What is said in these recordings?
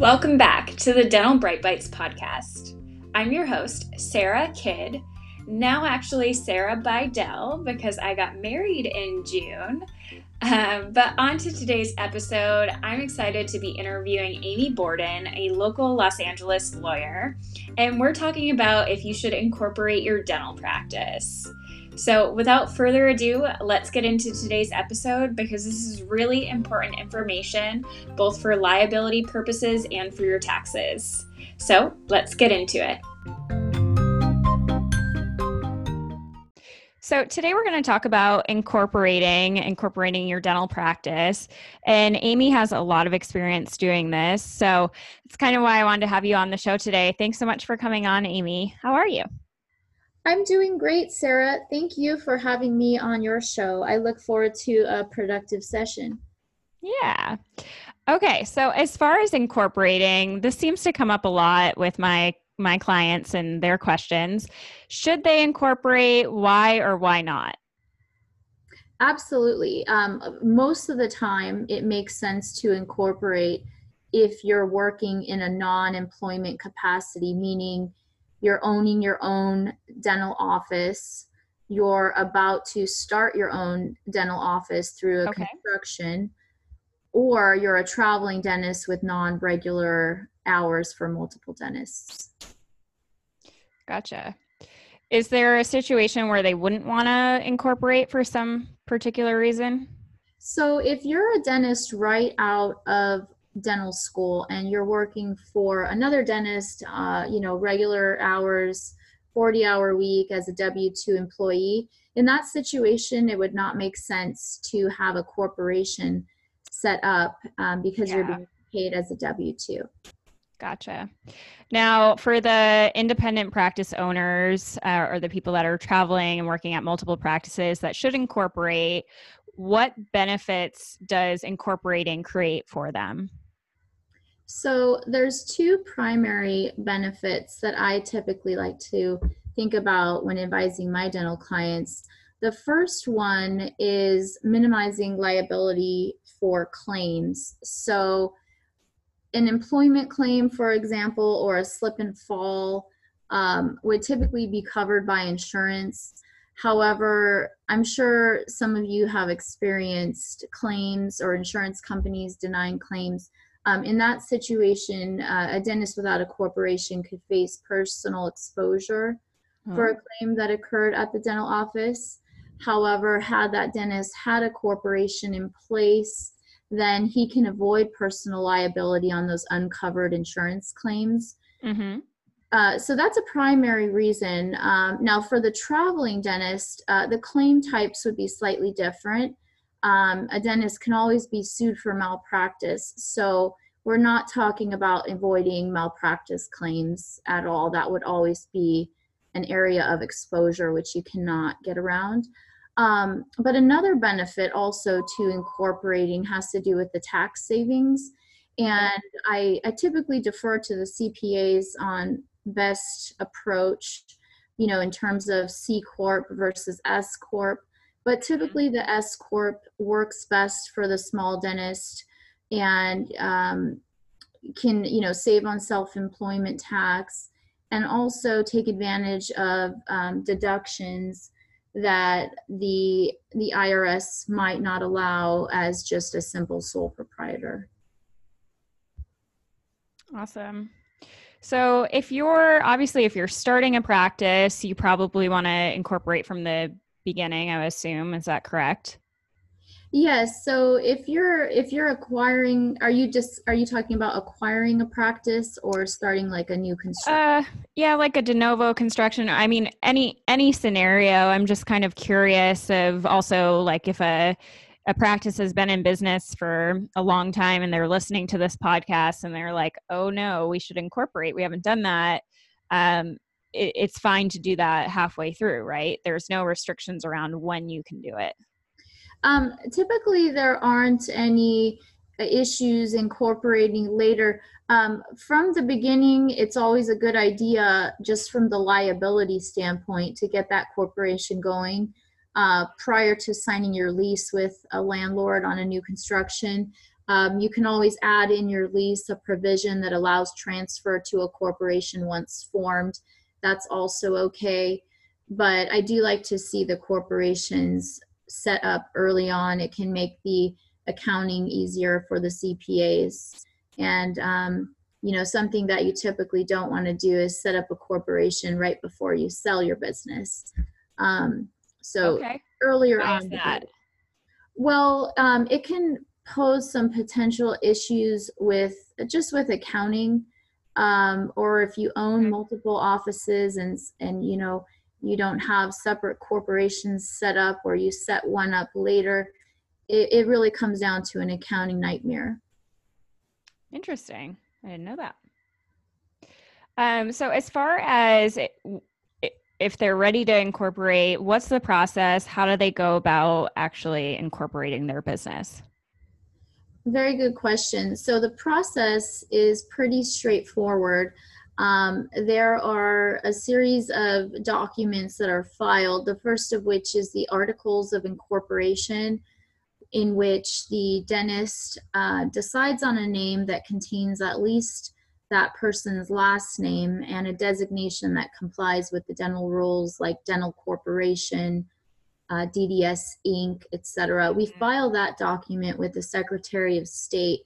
Welcome back to the Dental Bright Bites podcast. I'm your host, Sarah Kidd, now actually Sarah Bydell because I got married in June. Um, but on to today's episode, I'm excited to be interviewing Amy Borden, a local Los Angeles lawyer, and we're talking about if you should incorporate your dental practice. So, without further ado, let's get into today's episode because this is really important information both for liability purposes and for your taxes. So, let's get into it. So today we're going to talk about incorporating incorporating your dental practice. And Amy has a lot of experience doing this. So it's kind of why I wanted to have you on the show today. Thanks so much for coming on, Amy. How are you? I'm doing great, Sarah. Thank you for having me on your show. I look forward to a productive session. Yeah. Okay, so as far as incorporating, this seems to come up a lot with my my clients and their questions. Should they incorporate? Why or why not? Absolutely. Um, most of the time, it makes sense to incorporate if you're working in a non employment capacity, meaning you're owning your own dental office, you're about to start your own dental office through a okay. construction, or you're a traveling dentist with non regular hours for multiple dentists. Gotcha. Is there a situation where they wouldn't want to incorporate for some particular reason? So, if you're a dentist right out of dental school and you're working for another dentist, uh, you know, regular hours, 40 hour week as a W 2 employee, in that situation, it would not make sense to have a corporation set up um, because yeah. you're being paid as a W 2. Gotcha. Now, for the independent practice owners uh, or the people that are traveling and working at multiple practices that should incorporate, what benefits does incorporating create for them? So, there's two primary benefits that I typically like to think about when advising my dental clients. The first one is minimizing liability for claims. So, an employment claim, for example, or a slip and fall um, would typically be covered by insurance. However, I'm sure some of you have experienced claims or insurance companies denying claims. Um, in that situation, uh, a dentist without a corporation could face personal exposure oh. for a claim that occurred at the dental office. However, had that dentist had a corporation in place, then he can avoid personal liability on those uncovered insurance claims. Mm-hmm. Uh, so that's a primary reason. Um, now, for the traveling dentist, uh, the claim types would be slightly different. Um, a dentist can always be sued for malpractice. So we're not talking about avoiding malpractice claims at all. That would always be an area of exposure which you cannot get around. Um, but another benefit also to incorporating has to do with the tax savings. And I, I typically defer to the CPAs on best approach, you know, in terms of C Corp versus S Corp. But mm-hmm. typically the S Corp works best for the small dentist and um, can, you know, save on self employment tax and also take advantage of um, deductions that the the IRS might not allow as just a simple sole proprietor. Awesome. So if you're obviously if you're starting a practice, you probably want to incorporate from the beginning, I assume. Is that correct? Yes. So if you're if you're acquiring, are you just are you talking about acquiring a practice or starting like a new construction? Uh, yeah, like a de novo construction. I mean, any any scenario. I'm just kind of curious of also like if a a practice has been in business for a long time and they're listening to this podcast and they're like, oh no, we should incorporate. We haven't done that. Um, it, it's fine to do that halfway through, right? There's no restrictions around when you can do it. Um, typically, there aren't any issues incorporating later. Um, from the beginning, it's always a good idea, just from the liability standpoint, to get that corporation going uh, prior to signing your lease with a landlord on a new construction. Um, you can always add in your lease a provision that allows transfer to a corporation once formed. That's also okay. But I do like to see the corporations set up early on. It can make the accounting easier for the CPAs. And, um, you know, something that you typically don't want to do is set up a corporation right before you sell your business. Um, so Okay. earlier Why on, that? well, um, it can pose some potential issues with just with accounting, um, or if you own multiple offices and and you know you don't have separate corporations set up, or you set one up later. It, it really comes down to an accounting nightmare. Interesting. I didn't know that. Um, so as far as it, if they're ready to incorporate, what's the process? How do they go about actually incorporating their business? Very good question. So the process is pretty straightforward. Um, there are a series of documents that are filed, the first of which is the Articles of Incorporation, in which the dentist uh, decides on a name that contains at least that person's last name and a designation that complies with the dental rules like dental corporation, uh, DDS Inc., etc. We file that document with the Secretary of State,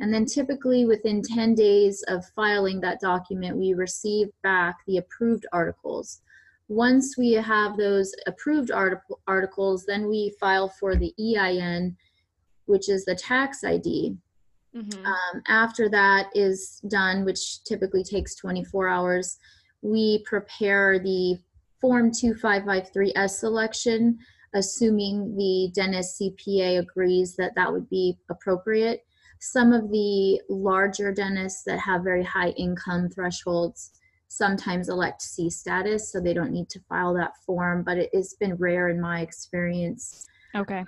and then typically within 10 days of filing that document, we receive back the approved articles. Once we have those approved article, articles, then we file for the EIN, which is the tax ID. Um, after that is done, which typically takes 24 hours, we prepare the Form 2553S selection, assuming the dentist CPA agrees that that would be appropriate. Some of the larger dentists that have very high income thresholds sometimes elect C status, so they don't need to file that form, but it, it's been rare in my experience Okay.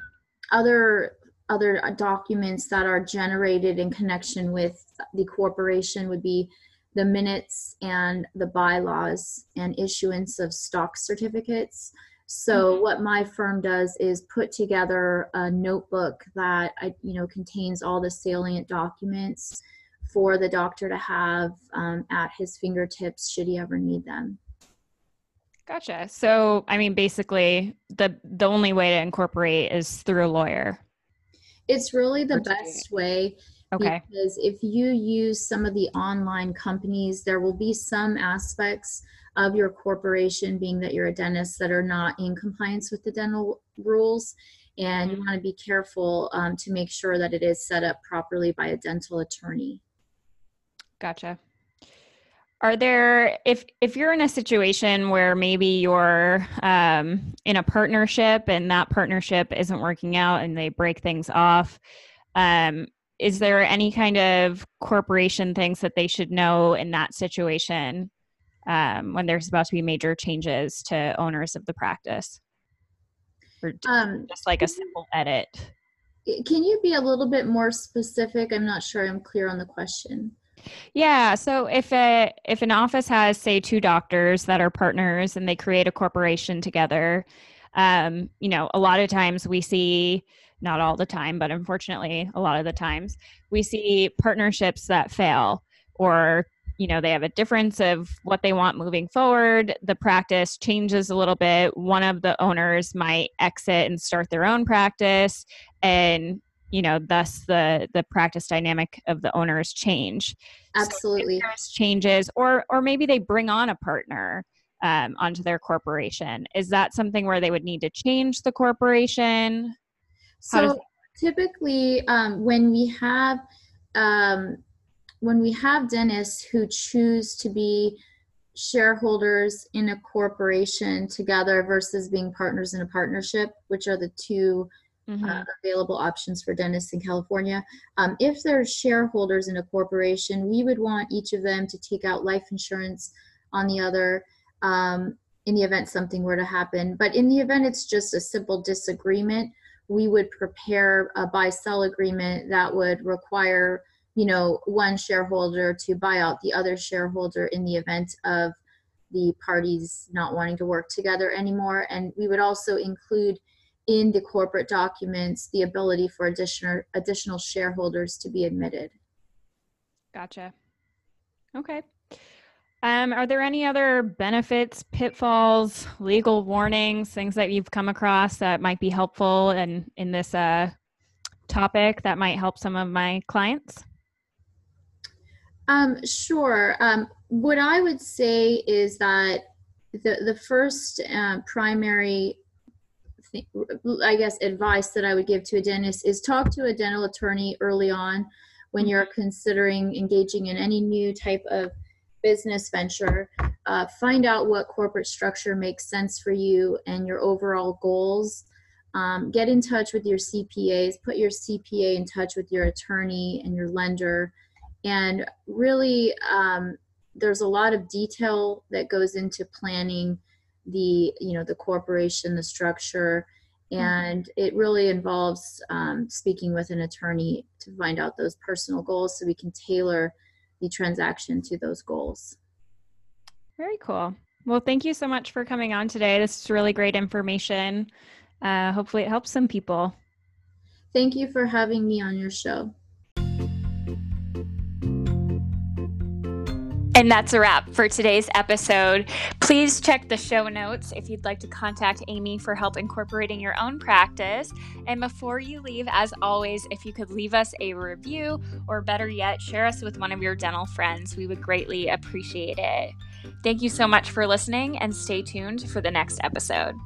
other other documents that are generated in connection with the corporation would be the minutes and the bylaws and issuance of stock certificates. So Mhm. what my firm does is put together a notebook that I, you know contains all the salient documents for the doctor to have um, at his fingertips should he ever need them. Gotcha. So, I mean, basically, the the only way to incorporate is through a lawyer. It's really the Or to do best way Okay. Because if you use some of the online companies, there will be some aspects of your corporation, being that you're a dentist, that are not in compliance with the dental rules. And you Mhm. want to be careful um, to make sure that it is set up properly by a dental attorney. Gotcha. Are there if if you're in a situation where maybe you're um, in a partnership and that partnership isn't working out and they break things off, um, is there any kind of corporation things that they should know in that situation um, when there's about to be major changes to owners of the practice, or Um, just like a simple edit? can you be a little bit more specific? I'm not sure I'm clear on the question. Yeah. So if a if an office has say two doctors that are partners and they create a corporation together, um, you know, a lot of times we see not all the time, but unfortunately, a lot of the times we see partnerships that fail or you know they have a difference of what they want moving forward the practice changes a little bit one of the owners might exit and start their own practice and you know thus the the practice dynamic of the owners change Absolutely. there's changes or or maybe they bring on a partner um, onto their corporation is that something where they would need to change the corporation Does So typically, um, when we have um, when we have dentists who choose to be shareholders in a corporation together versus being partners in a partnership, which are the two Mhm. uh, available options for dentists in California. Um, if they're shareholders in a corporation, we would want each of them to take out life insurance on the other um, in the event something were to happen. But in the event it's just a simple disagreement, we would prepare a buy sell agreement that would require you know one shareholder to buy out the other shareholder in the event of the parties not wanting to work together anymore and we would also include in the corporate documents the ability for additional additional shareholders to be admitted. Gotcha. Okay. Um, are there any other benefits, pitfalls, legal warnings, things that you've come across that might be helpful in in this uh, topic that might help some of my clients? Um, sure. Um, what I would say is that the the first uh, primary, th- I guess, advice that I would give to a dentist is talk to a dental attorney early on when mm-hmm. you're considering engaging in any new type of business venture. Uh, find out what corporate structure makes sense for you and your overall goals. Um, get in touch with your CPAs. Put your CPA in touch with your attorney and your lender and really um, there's a lot of detail that goes into planning the you know the corporation the structure mm-hmm. and it really involves um, speaking with an attorney to find out those personal goals so we can tailor the transaction to those goals. Very cool. Well thank you so much for coming on today. This is really great information. Uh, hopefully it helps some people. Thank you for having me on your show And that's a wrap for today's episode. Please check the show notes if you'd like to contact Amy for help incorporating your own practice. And before you leave, as always, if you could leave us a review or better yet, share us with one of your dental friends, we would greatly appreciate it. Thank you so much for listening and stay tuned for the next episode.